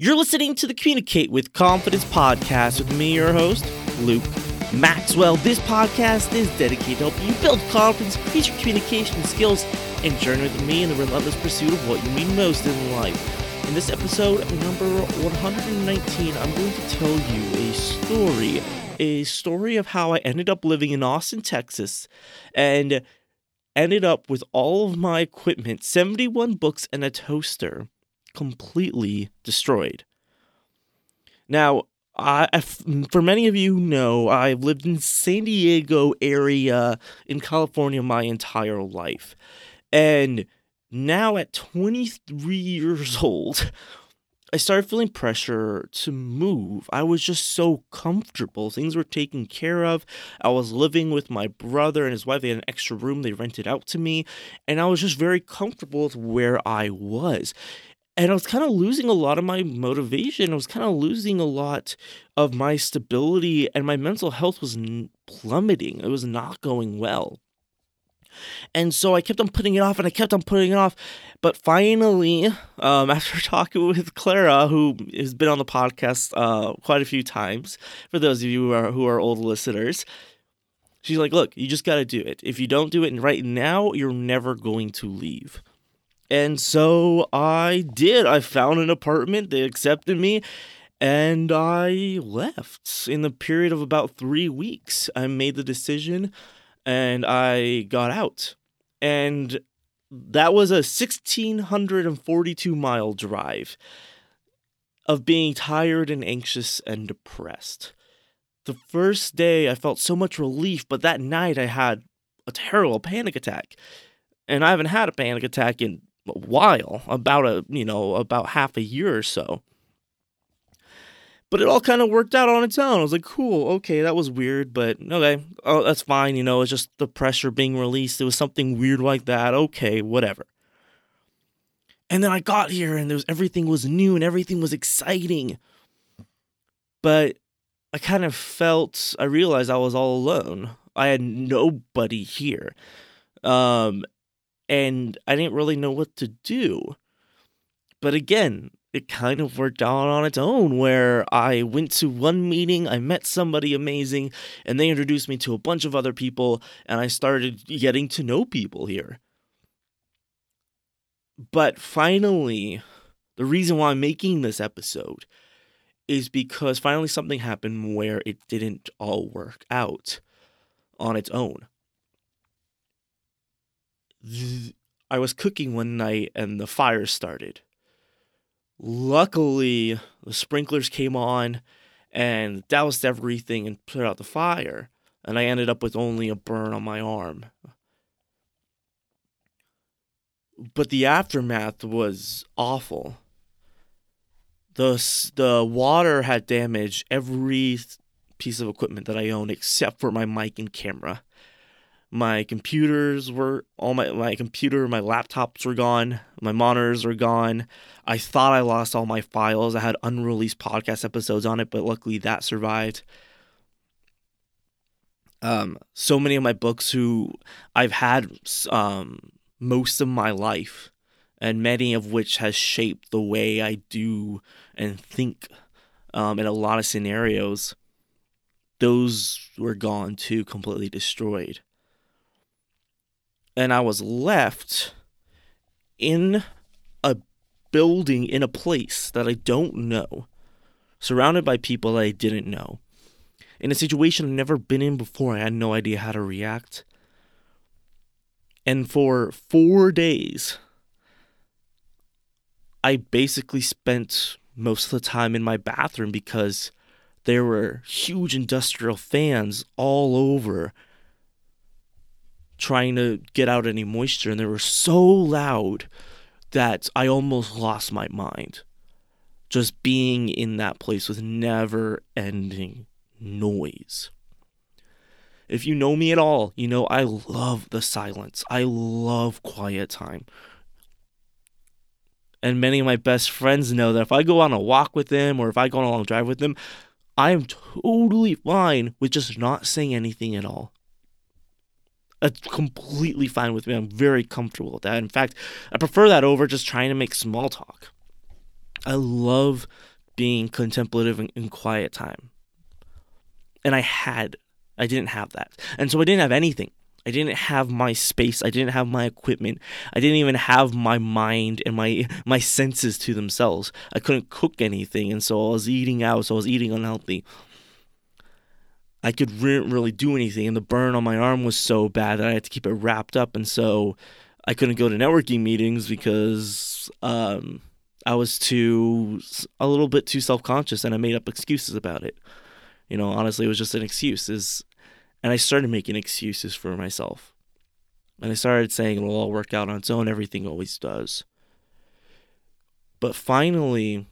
You're listening to the Communicate with Confidence podcast with me, your host, Luke Maxwell. This podcast is dedicated to helping you build confidence, increase your communication skills, and journey with me in the relentless pursuit of what you mean most in life. In this episode, number 119, I'm going to tell you a story. A story of how I ended up living in Austin, Texas, and ended up with all of my equipment 71 books and a toaster completely destroyed. Now, I, for many of you know, I've lived in San Diego area in California my entire life. And now at 23 years old, I started feeling pressure to move. I was just so comfortable. Things were taken care of. I was living with my brother and his wife. They had an extra room they rented out to me. And I was just very comfortable with where I was and I was kind of losing a lot of my motivation. I was kind of losing a lot of my stability, and my mental health was plummeting. It was not going well. And so I kept on putting it off and I kept on putting it off. But finally, um, after talking with Clara, who has been on the podcast uh, quite a few times, for those of you who are, who are old listeners, she's like, Look, you just got to do it. If you don't do it right now, you're never going to leave. And so I did. I found an apartment. They accepted me. And I left in the period of about three weeks. I made the decision and I got out. And that was a 1,642 mile drive of being tired and anxious and depressed. The first day I felt so much relief, but that night I had a terrible panic attack. And I haven't had a panic attack in while, about a you know about half a year or so. But it all kind of worked out on its own. I was like, cool, okay, that was weird, but okay, oh, that's fine. You know, it's just the pressure being released. It was something weird like that. Okay, whatever. And then I got here, and there was everything was new and everything was exciting. But I kind of felt I realized I was all alone. I had nobody here. Um, and I didn't really know what to do. But again, it kind of worked out on its own where I went to one meeting, I met somebody amazing, and they introduced me to a bunch of other people, and I started getting to know people here. But finally, the reason why I'm making this episode is because finally something happened where it didn't all work out on its own. I was cooking one night and the fire started. Luckily, the sprinklers came on and doused everything and put out the fire, and I ended up with only a burn on my arm. But the aftermath was awful. The, the water had damaged every piece of equipment that I own except for my mic and camera my computers were all my my computer my laptops were gone my monitors were gone. I thought i lost all my files. I had unreleased podcast episodes on it but luckily that survived. Um so many of my books who i've had um most of my life and many of which has shaped the way i do and think um in a lot of scenarios those were gone too completely destroyed and I was left in a building in a place that I don't know, surrounded by people I didn't know, in a situation I've never been in before. I had no idea how to react. And for four days, I basically spent most of the time in my bathroom because there were huge industrial fans all over trying to get out any moisture, and they were so loud that I almost lost my mind. Just being in that place with never ending noise. If you know me at all, you know I love the silence. I love quiet time. And many of my best friends know that if I go on a walk with them or if I go on a long drive with them, I am totally fine with just not saying anything at all. It's completely fine with me. I'm very comfortable with that. In fact, I prefer that over just trying to make small talk. I love being contemplative and quiet time. And I had, I didn't have that. And so I didn't have anything. I didn't have my space. I didn't have my equipment. I didn't even have my mind and my my senses to themselves. I couldn't cook anything, and so I was eating out. So I was eating unhealthy. I could not really do anything, and the burn on my arm was so bad that I had to keep it wrapped up, and so I couldn't go to networking meetings because um, I was too a little bit too self conscious, and I made up excuses about it. You know, honestly, it was just an excuse. Is and I started making excuses for myself. And I started saying it'll all work out on its own, everything always does. But finally,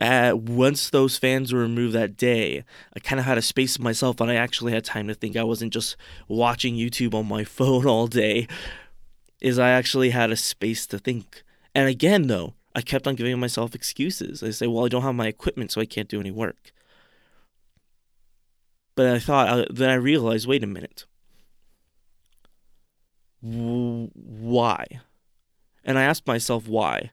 uh, once those fans were removed that day, I kind of had a space myself and I actually had time to think. I wasn't just watching YouTube on my phone all day, is I actually had a space to think. And again, though, I kept on giving myself excuses. I say, well, I don't have my equipment, so I can't do any work. But I thought, uh, then I realized, wait a minute. why? And I asked myself why.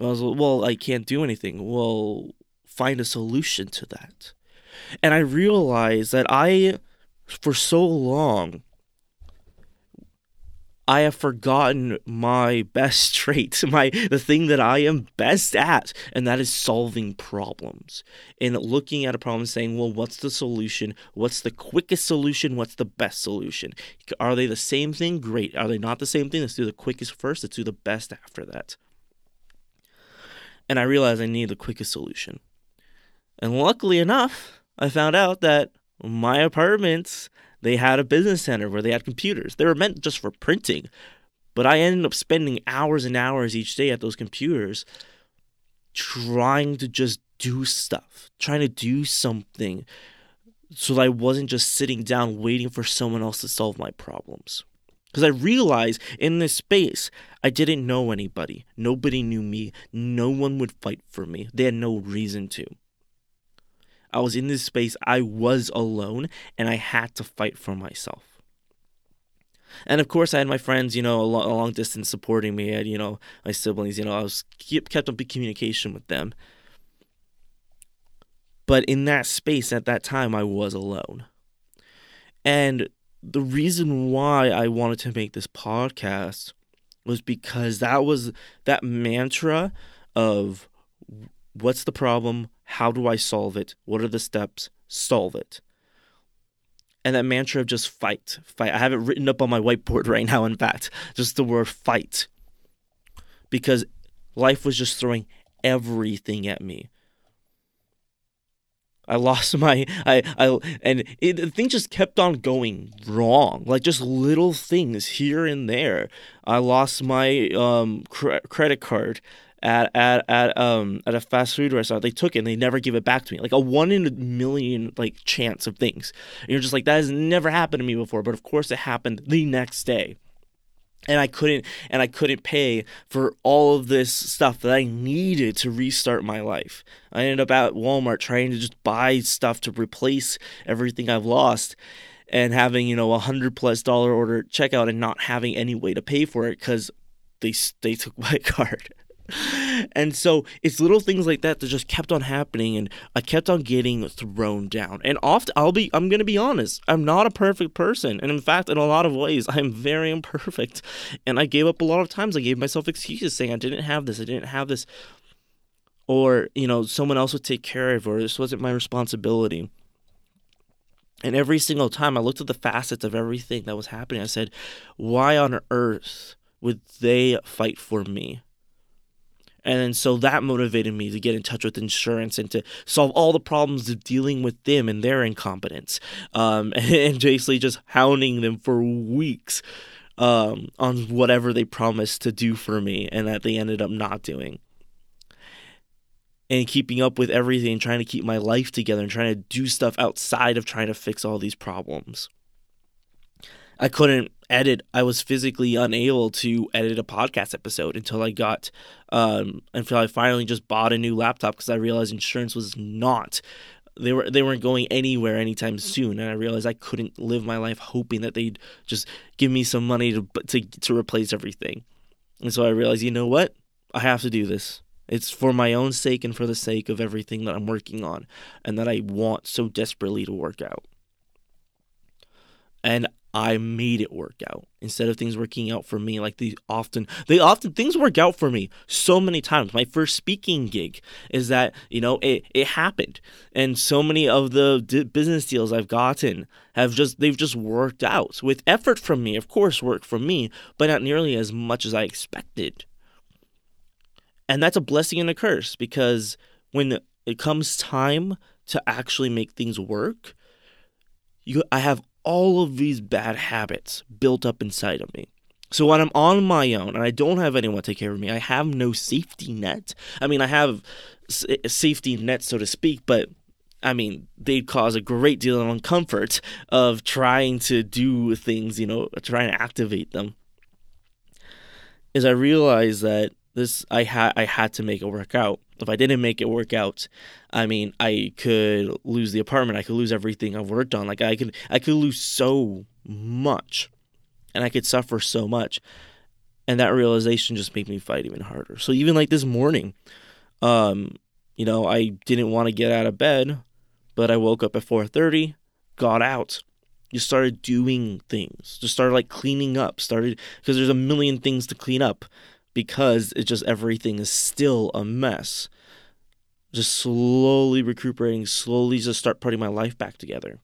I was well, I can't do anything. Well, find a solution to that. And I realized that I, for so long, I have forgotten my best trait, my the thing that I am best at, and that is solving problems. And looking at a problem and saying, well, what's the solution? What's the quickest solution? What's the best solution? Are they the same thing? Great. Are they not the same thing? Let's do the quickest first. Let's do the best after that. And I realized I need the quickest solution. And luckily enough, I found out that my apartments they had a business center where they had computers. They were meant just for printing, but I ended up spending hours and hours each day at those computers trying to just do stuff, trying to do something so that I wasn't just sitting down waiting for someone else to solve my problems. Because I realized in this space, I didn't know anybody. Nobody knew me. No one would fight for me. They had no reason to. I was in this space, I was alone, and I had to fight for myself. And of course, I had my friends, you know, a, long, distance supporting me. I had, you know, my siblings, you know, I was kept up in communication with them. But in that space at that time, I was alone. And the reason why I wanted to make this podcast was because that was that mantra of what's the problem? How do I solve it? What are the steps? Solve it. And that mantra of just fight, fight. I have it written up on my whiteboard right now, in fact, just the word fight. Because life was just throwing everything at me. I lost my I I and it, the thing just kept on going wrong. Like just little things here and there. I lost my um cre- credit card at at at um at a fast food restaurant. They took it and they never give it back to me. Like a one in a million like chance of things. And you're just like that has never happened to me before, but of course it happened the next day. And I couldn't and I couldn't pay for all of this stuff that I needed to restart my life. I ended up at Walmart trying to just buy stuff to replace everything I've lost and having, you know, a hundred plus dollar order checkout and not having any way to pay for it because they they took my card and so it's little things like that that just kept on happening and I kept on getting thrown down. And often I'll be I'm gonna be honest, I'm not a perfect person. And in fact, in a lot of ways, I'm very imperfect. And I gave up a lot of times. I gave myself excuses saying I didn't have this, I didn't have this. Or, you know, someone else would take care of, or this wasn't my responsibility. And every single time I looked at the facets of everything that was happening, I said, why on earth would they fight for me? And so that motivated me to get in touch with insurance and to solve all the problems of dealing with them and their incompetence. Um, and basically just hounding them for weeks um, on whatever they promised to do for me and that they ended up not doing. And keeping up with everything, trying to keep my life together and trying to do stuff outside of trying to fix all these problems. I couldn't edit. I was physically unable to edit a podcast episode until I got, um, until I finally just bought a new laptop because I realized insurance was not. They were they weren't going anywhere anytime soon, and I realized I couldn't live my life hoping that they'd just give me some money to to to replace everything. And so I realized, you know what? I have to do this. It's for my own sake and for the sake of everything that I'm working on and that I want so desperately to work out. And I made it work out instead of things working out for me like they often they often things work out for me so many times. My first speaking gig is that you know it it happened, and so many of the d- business deals I've gotten have just they've just worked out with effort from me, of course, work from me, but not nearly as much as I expected. And that's a blessing and a curse because when it comes time to actually make things work, you I have all of these bad habits built up inside of me. So when I'm on my own and I don't have anyone to take care of me, I have no safety net. I mean, I have a eh, safety net, so to speak, but I mean, they'd cause a great deal of uncomfort of trying to do things, you know, trying to activate them. Is I realized that this I had I had to make it work out. If I didn't make it work out, I mean, I could lose the apartment. I could lose everything I've worked on. Like I could I could lose so much, and I could suffer so much. And that realization just made me fight even harder. So even like this morning, um, you know, I didn't want to get out of bed, but I woke up at 4:30, got out, just started doing things, just started like cleaning up, started because there's a million things to clean up because it's just everything is still a mess. Just slowly recuperating, slowly just start putting my life back together.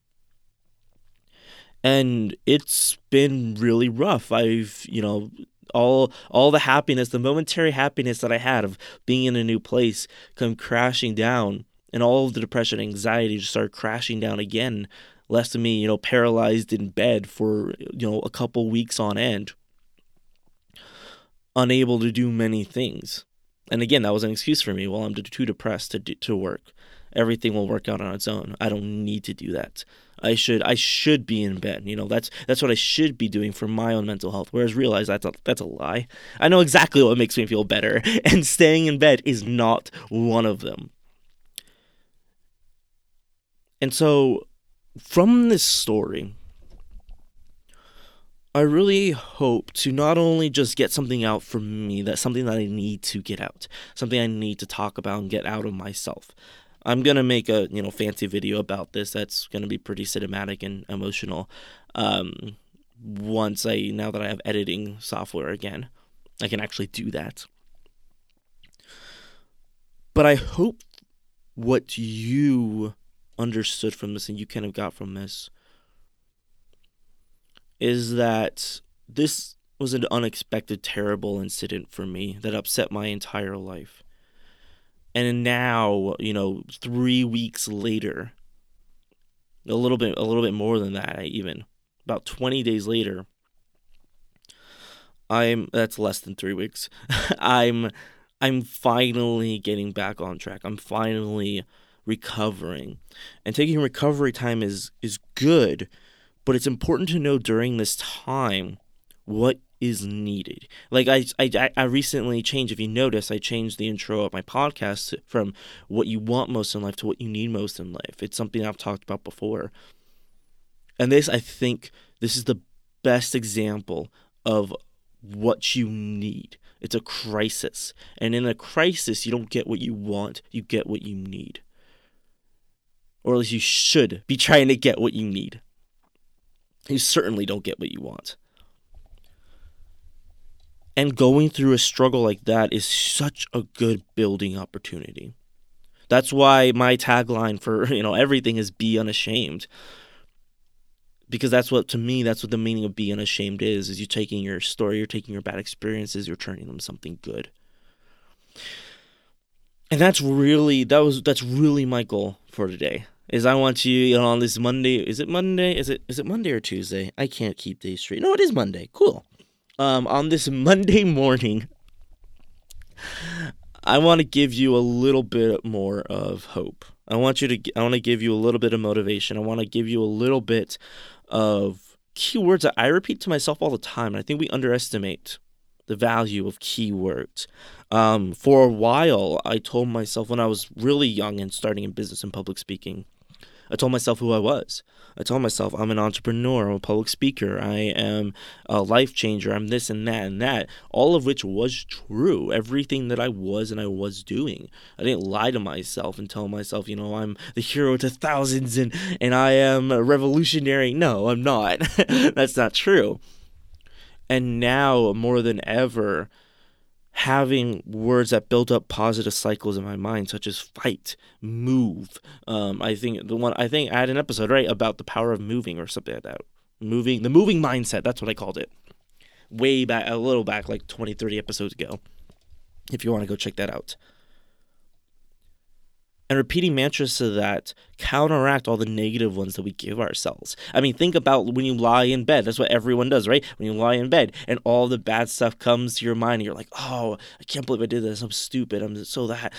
And it's been really rough. I've, you know, all all the happiness, the momentary happiness that I had of being in a new place come crashing down and all of the depression and anxiety just started crashing down again, left me, you know, paralyzed in bed for, you know, a couple weeks on end unable to do many things. And again, that was an excuse for me. Well, I'm too depressed to do, to work. Everything will work out on its own. I don't need to do that. I should I should be in bed. You know, that's that's what I should be doing for my own mental health. Whereas realize that's a, that's a lie. I know exactly what makes me feel better, and staying in bed is not one of them. And so, from this story, I really hope to not only just get something out for me, that's something that I need to get out, something I need to talk about and get out of myself. I'm gonna make a you know fancy video about this. That's gonna be pretty cinematic and emotional. Um, once I now that I have editing software again, I can actually do that. But I hope what you understood from this and you kind of got from this is that this was an unexpected, terrible incident for me that upset my entire life. And now, you know, three weeks later, a little bit, a little bit more than that, even about 20 days later, I'm that's less than three weeks. I'm I'm finally getting back on track. I'm finally recovering. And taking recovery time is is good but it's important to know during this time what is needed. Like I, I, I recently changed. If you notice, I changed the intro of my podcast from what you want most in life to what you need most in life. It's something I've talked about before, and this I think this is the best example of what you need. It's a crisis, and in a crisis, you don't get what you want. You get what you need, or at least you should be trying to get what you need you certainly don't get what you want. And going through a struggle like that is such a good building opportunity. That's why my tagline for, you know, everything is be unashamed. Because that's what to me that's what the meaning of be unashamed is is you're taking your story, you're taking your bad experiences, you're turning them something good. And that's really that was that's really my goal for today is I want you, you know, on this Monday. Is it Monday? Is it is it Monday or Tuesday? I can't keep days straight. No, it is Monday. Cool. Um, on this Monday morning, I want to give you a little bit more of hope. I want you to. I want to give you a little bit of motivation. I want to give you a little bit of keywords that I repeat to myself all the time. And I think we underestimate the value of keywords. Um, for a while, I told myself when I was really young and starting in business and public speaking, I told myself who I was. I told myself I'm an entrepreneur, I'm a public speaker, I am a life changer, I'm this and that and that. All of which was true. Everything that I was and I was doing. I didn't lie to myself and tell myself, you know, I'm the hero to thousands and, and I am a revolutionary. No, I'm not. That's not true. And now more than ever, having words that build up positive cycles in my mind, such as fight, move. Um, I think the one I think I had an episode right about the power of moving or something like that. Moving, the moving mindset. That's what I called it. Way back, a little back, like 20, 30 episodes ago. If you want to go check that out and repeating mantras to that counteract all the negative ones that we give ourselves. I mean, think about when you lie in bed. That's what everyone does, right? When you lie in bed and all the bad stuff comes to your mind, and you're like, oh, I can't believe I did this. I'm stupid. I'm so that.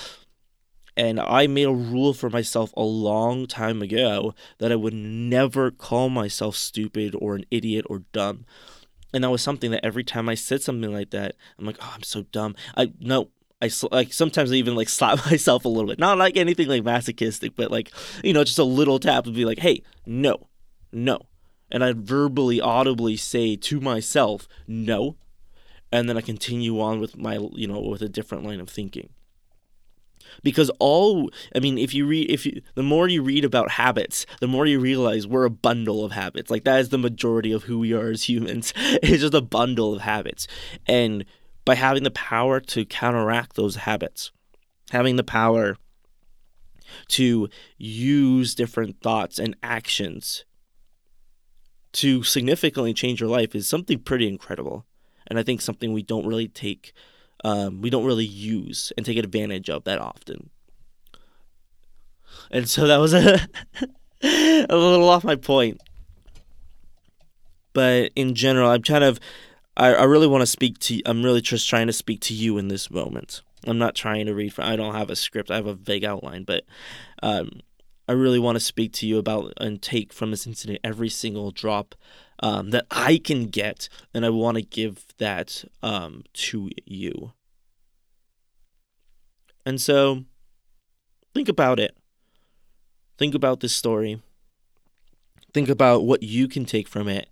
And I made a rule for myself a long time ago that I would never call myself stupid or an idiot or dumb. And that was something that every time I said something like that, I'm like, oh, I'm so dumb. I no, I like sometimes I even like slap myself a little bit. Not like anything like masochistic, but like you know, just a little tap would be like, "Hey, no, no," and I verbally, audibly say to myself, "No," and then I continue on with my you know with a different line of thinking. Because all I mean, if you read, if you the more you read about habits, the more you realize we're a bundle of habits. Like that is the majority of who we are as humans. It's just a bundle of habits, and by having the power to counteract those habits, having the power to use different thoughts and actions to significantly change your life is something pretty incredible. And I think something we don't really take, um, we don't really use and take advantage of that often. And so that was a, a little off my point. But in general, I'm kind of I, I really want to speak to I'm really just trying to speak to you in this moment. I'm not trying to read from I don't have a script. I have a vague outline, but um, I really want to speak to you about and take from this incident every single drop um, that I can get, and I want to give that um, to you. And so, think about it. Think about this story. Think about what you can take from it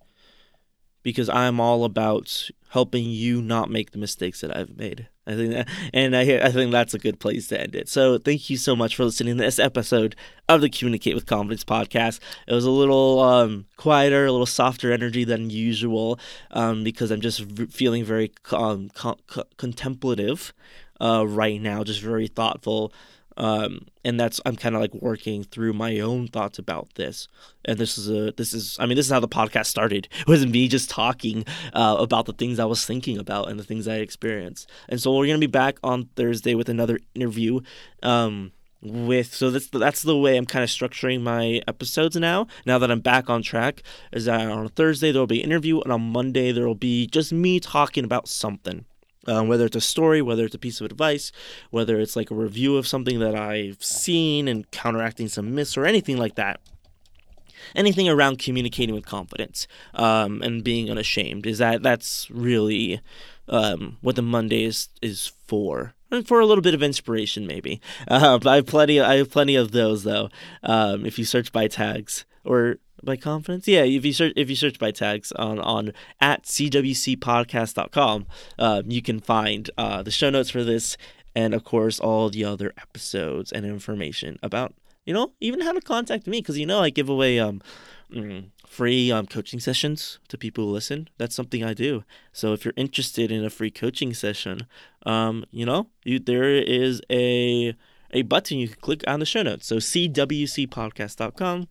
because I'm all about helping you not make the mistakes that I've made. I think that, and I I think that's a good place to end it. So thank you so much for listening to this episode of the Communicate with Confidence podcast. It was a little um, quieter, a little softer energy than usual um, because I'm just feeling very um, co- co- contemplative uh, right now, just very thoughtful um, and that's I'm kind of like working through my own thoughts about this. And this is a this is I mean this is how the podcast started. It wasn't me just talking uh, about the things I was thinking about and the things I experienced. And so we're gonna be back on Thursday with another interview. Um, with so that's that's the way I'm kind of structuring my episodes now. Now that I'm back on track, is that on Thursday there will be an interview, and on Monday there will be just me talking about something um, whether it's a story, whether it's a piece of advice, whether it's like a review of something that I've seen and counteracting some myths or anything like that. Anything around communicating with confidence um, and being unashamed is that that's really um, what the Monday is is for. And for a little bit of inspiration, maybe. Uh, I have plenty. I have plenty of those, though. Um, if you search by tags, or by confidence? Yeah if you search if you search by tags on on at cwcpodcast.com uh, you can find uh, the show notes for this and of course all the other episodes and information about you know even how to contact me. Because you know i give away um mm, free um, coaching sessions to people who listen. That's something i do. So if you're interested in a free coaching session um you know you, there is a a button you can click on the show notes. So cwcpodcast.com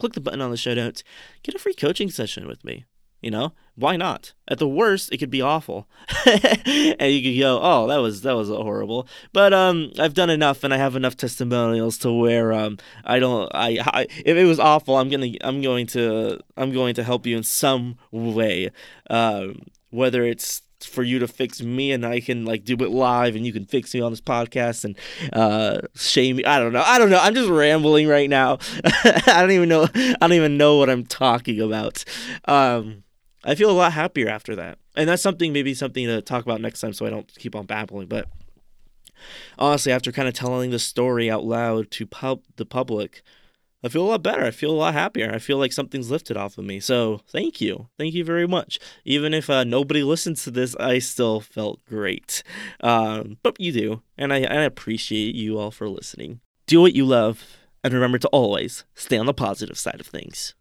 click the button on the show notes, get a free coaching session with me. You know, why not? At the worst, it could be awful, and you could go, "Oh, that was that was horrible." But um, I've done enough, and I have enough testimonials to where um, I don't. I, I if it was awful, I'm gonna I'm going to I'm going to help you in some way, um, whether it's for you to fix me and I can like do it live and you can fix me on this podcast and uh shame me. I don't know. I don't know. I'm just rambling right now. I don't even know I don't even know what I'm talking about. Um I feel a lot happier after that. And that's something maybe something to talk about next time so I don't keep on babbling, but honestly after kind of telling the story out loud to pub the public I feel a lot better. I feel a lot happier. I feel like something's lifted off of me. So thank you. Thank you very much. Even if uh, nobody listens to this, I still felt great. Um, but you do. And I, I appreciate you all for listening. Do what you love. And remember to always stay on the positive side of things.